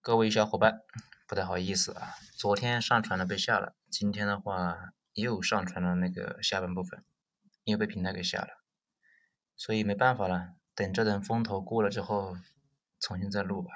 各位小伙伴不太好意思啊昨天上传了被下了今天的话又上传了那个下半部分又被平台给下了所以没办法了等这等风头过了之后重新再录吧